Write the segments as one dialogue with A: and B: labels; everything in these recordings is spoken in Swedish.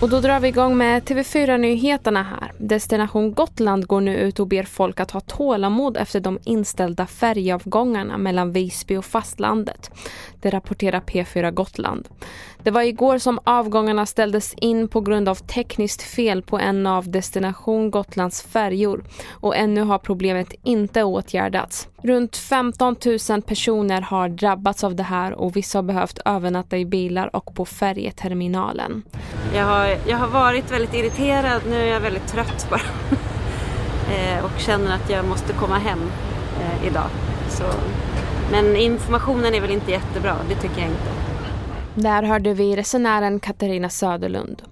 A: Och då drar vi igång med TV4-nyheterna här. Destination Gotland går nu ut och ber folk att ha tålamod efter de inställda färjeavgångarna mellan Visby och fastlandet. Det rapporterar P4 Gotland. Det var igår som avgångarna ställdes in på grund av tekniskt fel på en av Destination Gotlands färjor och ännu har problemet inte åtgärdats. Runt 15 000 personer har drabbats av det här och vissa har behövt övernatta i bilar och på färjeterminalen.
B: Jag har, jag har varit väldigt irriterad, nu är jag väldigt trött bara. Eh, och känner att jag måste komma hem eh, idag. Så. Men informationen är väl inte jättebra, det tycker jag inte.
A: Där hörde vi resenären Katarina Söderlund.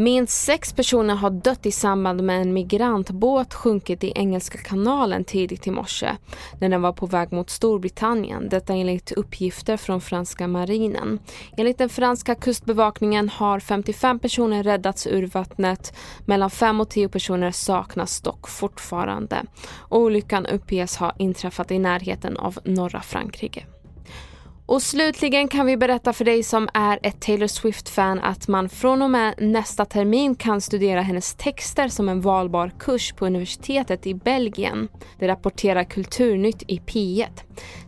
A: Minst sex personer har dött i samband med en migrantbåt sjunkit i Engelska kanalen tidigt i morse när den var på väg mot Storbritannien. Detta enligt uppgifter från franska marinen. Enligt den franska kustbevakningen har 55 personer räddats ur vattnet. Mellan 5 och 10 personer saknas dock fortfarande. Olyckan uppges ha inträffat i närheten av norra Frankrike. Och slutligen kan vi berätta för dig som är ett Taylor Swift-fan att man från och med nästa termin kan studera hennes texter som en valbar kurs på universitetet i Belgien. Det rapporterar Kulturnytt i P1.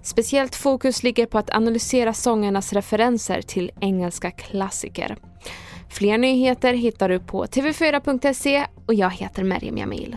A: Speciellt fokus ligger på att analysera sångernas referenser till engelska klassiker. Fler nyheter hittar du på tv4.se och jag heter Merjem Jamil.